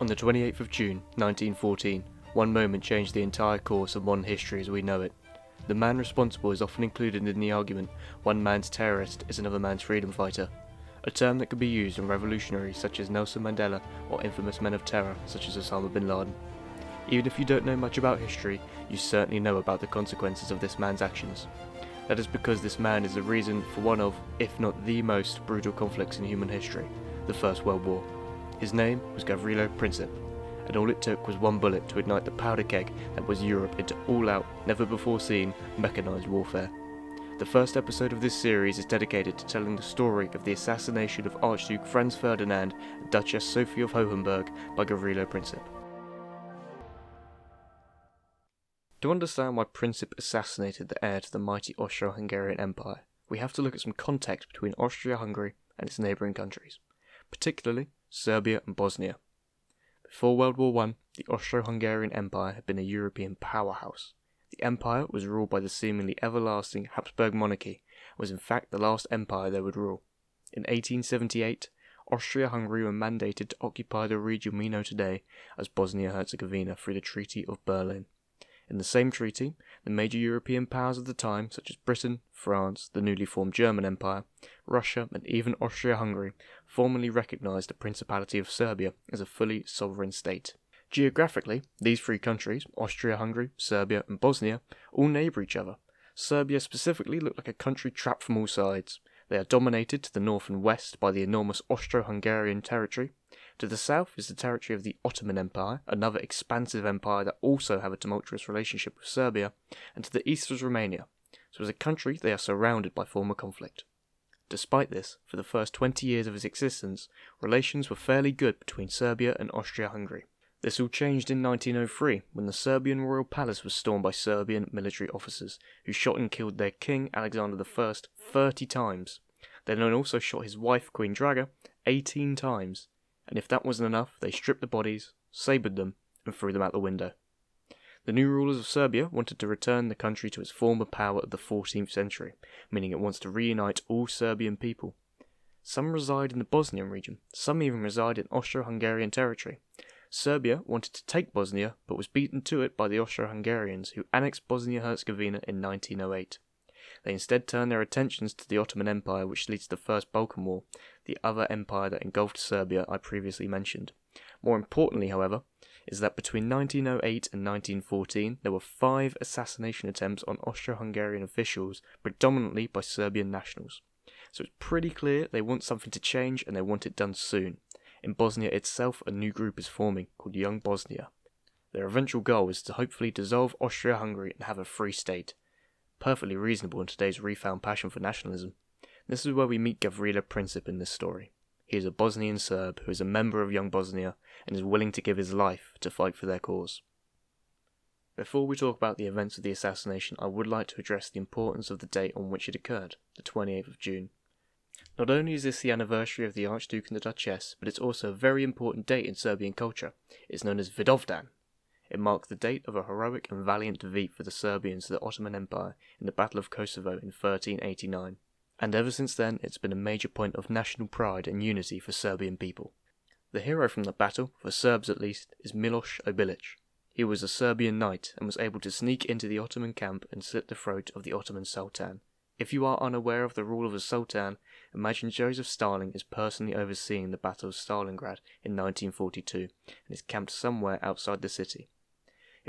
On the 28th of June 1914, one moment changed the entire course of modern history as we know it. The man responsible is often included in the argument one man's terrorist is another man's freedom fighter, a term that could be used on revolutionaries such as Nelson Mandela or infamous men of terror such as Osama bin Laden. Even if you don't know much about history, you certainly know about the consequences of this man's actions. That is because this man is the reason for one of, if not the most brutal conflicts in human history, the First World War. His name was Gavrilo Princip, and all it took was one bullet to ignite the powder keg that was Europe into all out, never before seen, mechanized warfare. The first episode of this series is dedicated to telling the story of the assassination of Archduke Franz Ferdinand and Duchess Sophie of Hohenberg by Gavrilo Princip. To understand why Princip assassinated the heir to the mighty Austro Hungarian Empire, we have to look at some context between Austria Hungary and its neighbouring countries, particularly Serbia and Bosnia. Before World War I, the Austro Hungarian Empire had been a European powerhouse. The empire was ruled by the seemingly everlasting Habsburg monarchy and was in fact the last empire they would rule. In 1878, Austria Hungary were mandated to occupy the region we know today as Bosnia Herzegovina through the Treaty of Berlin. In the same treaty, the major European powers of the time, such as Britain, France, the newly formed German Empire, Russia, and even Austria Hungary, formally recognized the Principality of Serbia as a fully sovereign state. Geographically, these three countries, Austria Hungary, Serbia, and Bosnia, all neighbour each other. Serbia specifically looked like a country trapped from all sides. They are dominated to the north and west by the enormous Austro Hungarian territory, to the south is the territory of the Ottoman Empire, another expansive empire that also have a tumultuous relationship with Serbia, and to the east was Romania. So as a country, they are surrounded by former conflict. Despite this, for the first 20 years of its existence, relations were fairly good between Serbia and Austria-Hungary. This all changed in 1903 when the Serbian royal palace was stormed by Serbian military officers who shot and killed their king Alexander I 30 times. They then also shot his wife Queen Draga 18 times and if that wasn't enough, they stripped the bodies, sabred them, and threw them out the window. The new rulers of Serbia wanted to return the country to its former power of the 14th century, meaning it wants to reunite all Serbian people. Some reside in the Bosnian region, some even reside in Austro Hungarian territory. Serbia wanted to take Bosnia, but was beaten to it by the Austro Hungarians, who annexed Bosnia Herzegovina in 1908. They instead turned their attentions to the Ottoman Empire, which leads to the First Balkan War, the other empire that engulfed Serbia I previously mentioned. More importantly, however, is that between 1908 and 1914 there were five assassination attempts on Austro Hungarian officials, predominantly by Serbian nationals. So it's pretty clear they want something to change and they want it done soon. In Bosnia itself, a new group is forming called Young Bosnia. Their eventual goal is to hopefully dissolve Austria Hungary and have a free state perfectly reasonable in today's refound passion for nationalism. This is where we meet Gavrilo Princip in this story. He is a Bosnian Serb who is a member of Young Bosnia and is willing to give his life to fight for their cause. Before we talk about the events of the assassination, I would like to address the importance of the date on which it occurred, the 28th of June. Not only is this the anniversary of the Archduke and the Duchess, but it's also a very important date in Serbian culture. It's known as Vidovdan, it marked the date of a heroic and valiant defeat for the Serbians to the Ottoman Empire in the Battle of Kosovo in 1389, and ever since then it's been a major point of national pride and unity for Serbian people. The hero from the battle, for Serbs at least, is Milos Obilic. He was a Serbian knight and was able to sneak into the Ottoman camp and slit the throat of the Ottoman Sultan. If you are unaware of the rule of a Sultan, imagine Joseph Stalin is personally overseeing the Battle of Stalingrad in 1942 and is camped somewhere outside the city.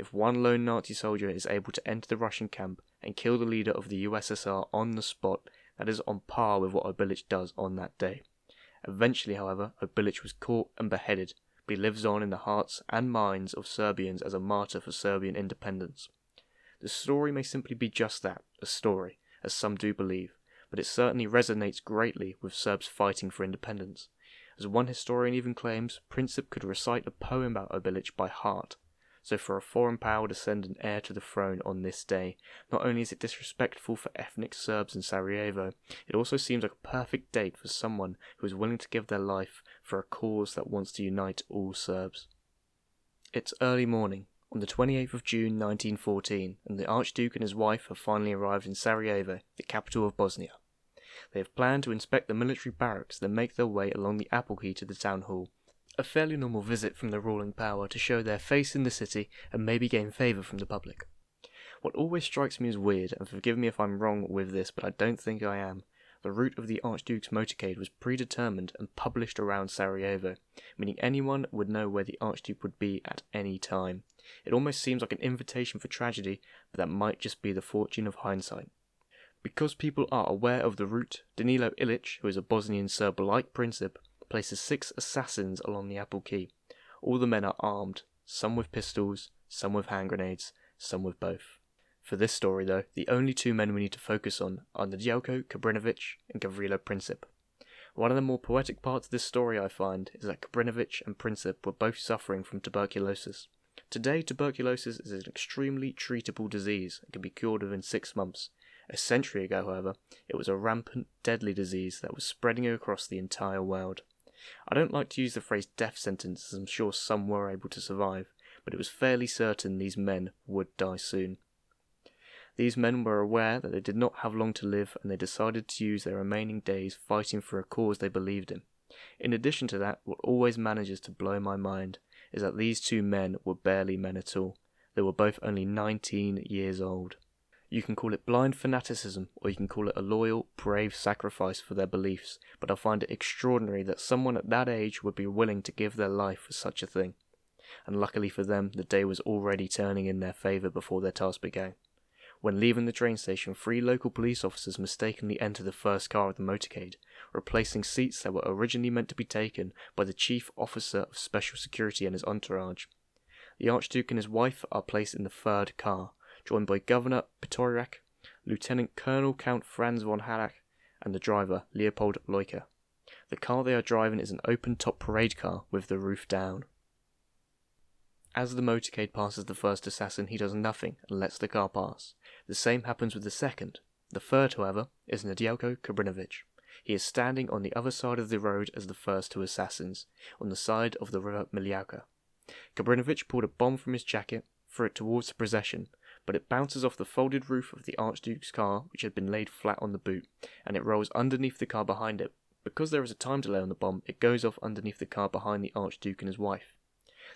If one lone Nazi soldier is able to enter the Russian camp and kill the leader of the USSR on the spot, that is on par with what Obilic does on that day. Eventually, however, Obilic was caught and beheaded, but he lives on in the hearts and minds of Serbians as a martyr for Serbian independence. The story may simply be just that, a story, as some do believe, but it certainly resonates greatly with Serbs fighting for independence. As one historian even claims, Princip could recite a poem about Obilic by heart, so for a foreign power to send an heir to the throne on this day, not only is it disrespectful for ethnic Serbs in Sarajevo, it also seems like a perfect date for someone who is willing to give their life for a cause that wants to unite all Serbs. It's early morning, on the 28th of June 1914, and the Archduke and his wife have finally arrived in Sarajevo, the capital of Bosnia. They have planned to inspect the military barracks, then make their way along the Appel Quay to the town hall, a fairly normal visit from the ruling power to show their face in the city and maybe gain favour from the public. What always strikes me as weird, and forgive me if I'm wrong with this, but I don't think I am, the route of the Archduke's motorcade was predetermined and published around Sarajevo, meaning anyone would know where the Archduke would be at any time. It almost seems like an invitation for tragedy, but that might just be the fortune of hindsight. Because people are aware of the route, Danilo Ilic, who is a Bosnian Serb like Princip, places six assassins along the Appel Quay. All the men are armed, some with pistols, some with hand grenades, some with both. For this story, though, the only two men we need to focus on are Nedjelko Cabrinovic and Gavrilo Princip. One of the more poetic parts of this story, I find, is that Cabrinovic and Princip were both suffering from tuberculosis. Today, tuberculosis is an extremely treatable disease and can be cured within six months. A century ago, however, it was a rampant, deadly disease that was spreading across the entire world. I don't like to use the phrase death sentence, as I'm sure some were able to survive, but it was fairly certain these men would die soon. These men were aware that they did not have long to live, and they decided to use their remaining days fighting for a cause they believed in. In addition to that, what always manages to blow my mind is that these two men were barely men at all. They were both only 19 years old. You can call it blind fanaticism, or you can call it a loyal, brave sacrifice for their beliefs, but I find it extraordinary that someone at that age would be willing to give their life for such a thing. And luckily for them, the day was already turning in their favour before their task began. When leaving the train station, three local police officers mistakenly enter the first car of the motorcade, replacing seats that were originally meant to be taken by the chief officer of special security and his entourage. The Archduke and his wife are placed in the third car, joined by Governor Potiorek, Lieutenant Colonel Count Franz von Harrach, and the driver, Leopold Lojka. The car they are driving is an open top parade car with the roof down. As the motorcade passes the first assassin, he does nothing and lets the car pass. The same happens with the second. The third, however, is Nedjelko Cabrinovic. He is standing on the other side of the road as the first two assassins, on the side of the river Miljacka. Cabrinovic pulled a bomb from his jacket, threw it towards the procession, but it bounces off the folded roof of the Archduke's car, which had been laid flat on the boot, and it rolls underneath the car behind it. Because there is a time delay on the bomb, it goes off underneath the car behind the Archduke and his wife.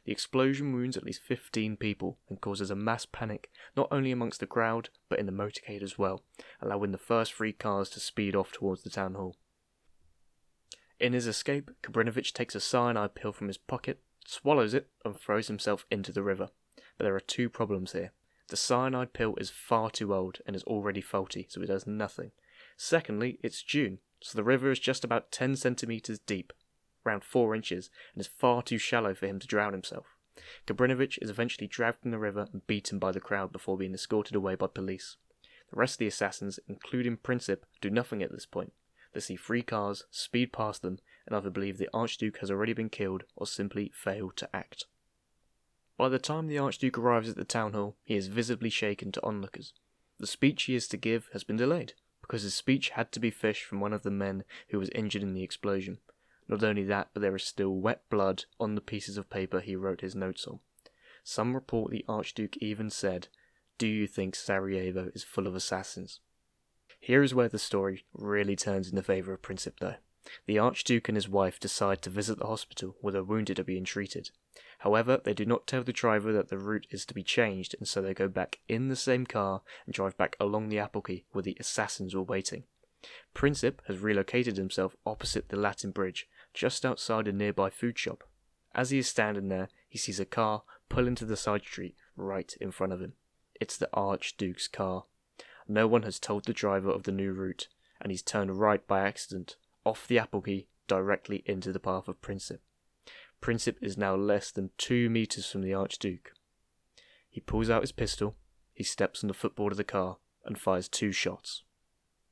The explosion wounds at least 15 people and causes a mass panic not only amongst the crowd, but in the motorcade as well, allowing the first three cars to speed off towards the town hall. In his escape, Cabrinovic takes a cyanide pill from his pocket, swallows it, and throws himself into the river. But there are two problems here. The cyanide pill is far too old and is already faulty, so it does nothing. Secondly, it's June, so the river is just about 10 centimetres deep, around 4 inches, and is far too shallow for him to drown himself. Cabrinovic is eventually dragged in the river and beaten by the crowd before being escorted away by police. The rest of the assassins, including Princip, do nothing at this point. They see three cars, speed past them, and either believe the Archduke has already been killed or simply fail to act. By the time the Archduke arrives at the town hall, he is visibly shaken to onlookers. The speech he is to give has been delayed, because his speech had to be fished from one of the men who was injured in the explosion. Not only that, but there is still wet blood on the pieces of paper he wrote his notes on. Some report the Archduke even said, Do you think Sarajevo is full of assassins? Here is where the story really turns in the favour of Princip, though. The Archduke and his wife decide to visit the hospital where the wounded are being treated. However, they do not tell the driver that the route is to be changed, and so they go back in the same car and drive back along the Appel Quay where the assassins were waiting. Princip has relocated himself opposite the Latin Bridge, just outside a nearby food shop. As he is standing there, he sees a car pull into the side street right in front of him. It's the Archduke's car. No one has told the driver of the new route, and he's turned right by accident, off the Appel Quay, directly into the path of Princip. Princip is now less than two meters from the Archduke. He pulls out his pistol, he steps on the footboard of the car, and fires two shots.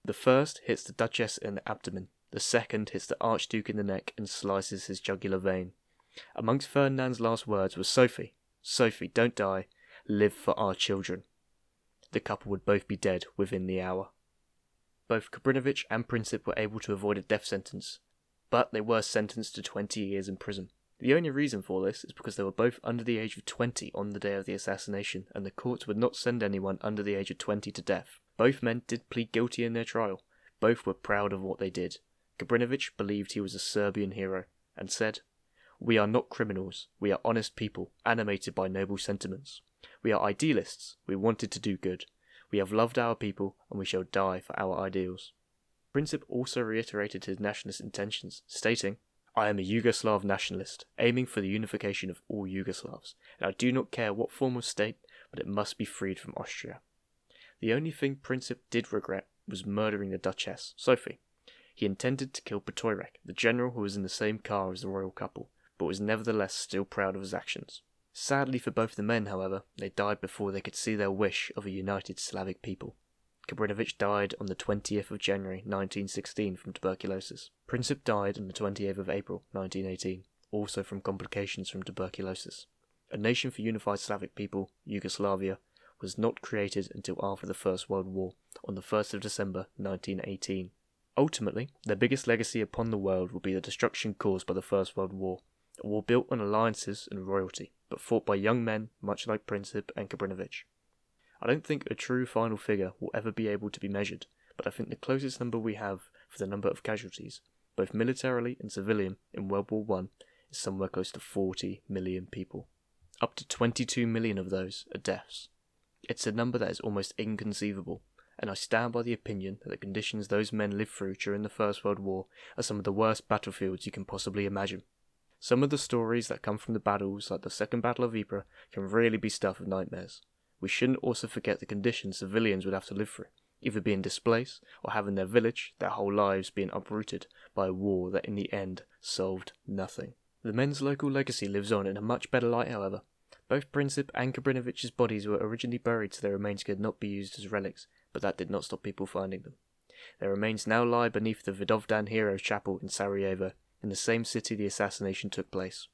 The first hits the Duchess in the abdomen, the second hits the Archduke in the neck and slices his jugular vein. Amongst Ferdinand's last words was Sophie, Sophie, don't die, live for our children. The couple would both be dead within the hour. Both Cabrinovic and Princip were able to avoid a death sentence, but they were sentenced to 20 years in prison. The only reason for this is because they were both under the age of 20 on the day of the assassination, and the courts would not send anyone under the age of 20 to death. Both men did plead guilty in their trial. Both were proud of what they did. Cabrinovic believed he was a Serbian hero, and said, We are not criminals. We are honest people, animated by noble sentiments. We are idealists. We wanted to do good. We have loved our people, and we shall die for our ideals. Princip also reiterated his nationalist intentions, stating, I am a Yugoslav nationalist, aiming for the unification of all Yugoslavs, and I do not care what form of state, but it must be freed from Austria. The only thing Princip did regret was murdering the Duchess, Sophie. He intended to kill Potiorek, the general who was in the same car as the royal couple, but was nevertheless still proud of his actions. Sadly for both the men, however, they died before they could see their wish of a united Slavic people. Gabrinovich died on the 20th of January 1916 from tuberculosis. Princip died on the 28th of April 1918, also from complications from tuberculosis. A nation for unified Slavic people, Yugoslavia, was not created until after the First World War, on the 1st of December 1918. Ultimately, their biggest legacy upon the world will be the destruction caused by the First World War, a war built on alliances and royalty, but fought by young men much like Princip and Gabrinovich. I don't think a true final figure will ever be able to be measured, but I think the closest number we have for the number of casualties, both militarily and civilian, in World War One is somewhere close to 40 million people. Up to 22 million of those are deaths. It's a number that is almost inconceivable, and I stand by the opinion that the conditions those men lived through during the First World War are some of the worst battlefields you can possibly imagine. Some of the stories that come from the battles, like the Second Battle of Ypres, can really be stuff of nightmares we shouldn't also forget the conditions civilians would have to live through, either being displaced or having their village, their whole lives being uprooted by a war that in the end solved nothing. The men's local legacy lives on in a much better light, however. Both Princip and Gabrinovich's bodies were originally buried so their remains could not be used as relics, but that did not stop people finding them. Their remains now lie beneath the Vidovdan Heroes Chapel in Sarajevo, in the same city the assassination took place.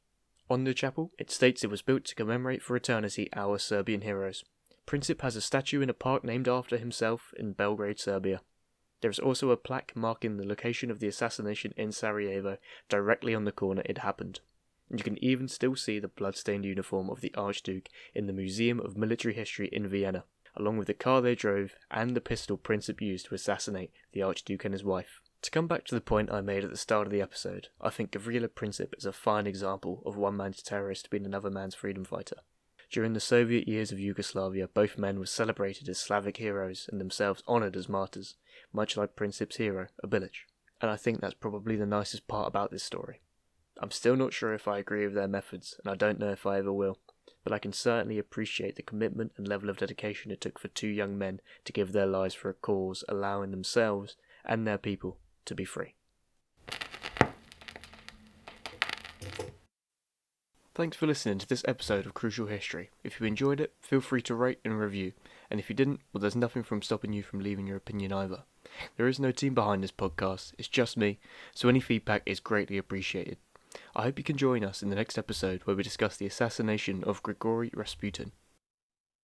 On the chapel, it states it was built to commemorate for eternity our Serbian heroes, Princip has a statue in a park named after himself in Belgrade, Serbia. There is also a plaque marking the location of the assassination in Sarajevo, directly on the corner it happened. And you can even still see the blood-stained uniform of the Archduke in the Museum of Military History in Vienna, along with the car they drove and the pistol Princip used to assassinate the Archduke and his wife. To come back to the point I made at the start of the episode, I think Gavrilo Princip is a fine example of one man's terrorist being another man's freedom fighter. During the Soviet years of Yugoslavia, both men were celebrated as Slavic heroes and themselves honoured as martyrs, much like Princip's hero, Obilic. And I think that's probably the nicest part about this story. I'm still not sure if I agree with their methods, and I don't know if I ever will, but I can certainly appreciate the commitment and level of dedication it took for two young men to give their lives for a cause allowing themselves and their people to be free. Thanks for listening to this episode of Crucial History. If you enjoyed it, feel free to rate and review, and if you didn't, well, there's nothing from stopping you from leaving your opinion either. There is no team behind this podcast, it's just me, so any feedback is greatly appreciated. I hope you can join us in the next episode where we discuss the assassination of Grigory Rasputin.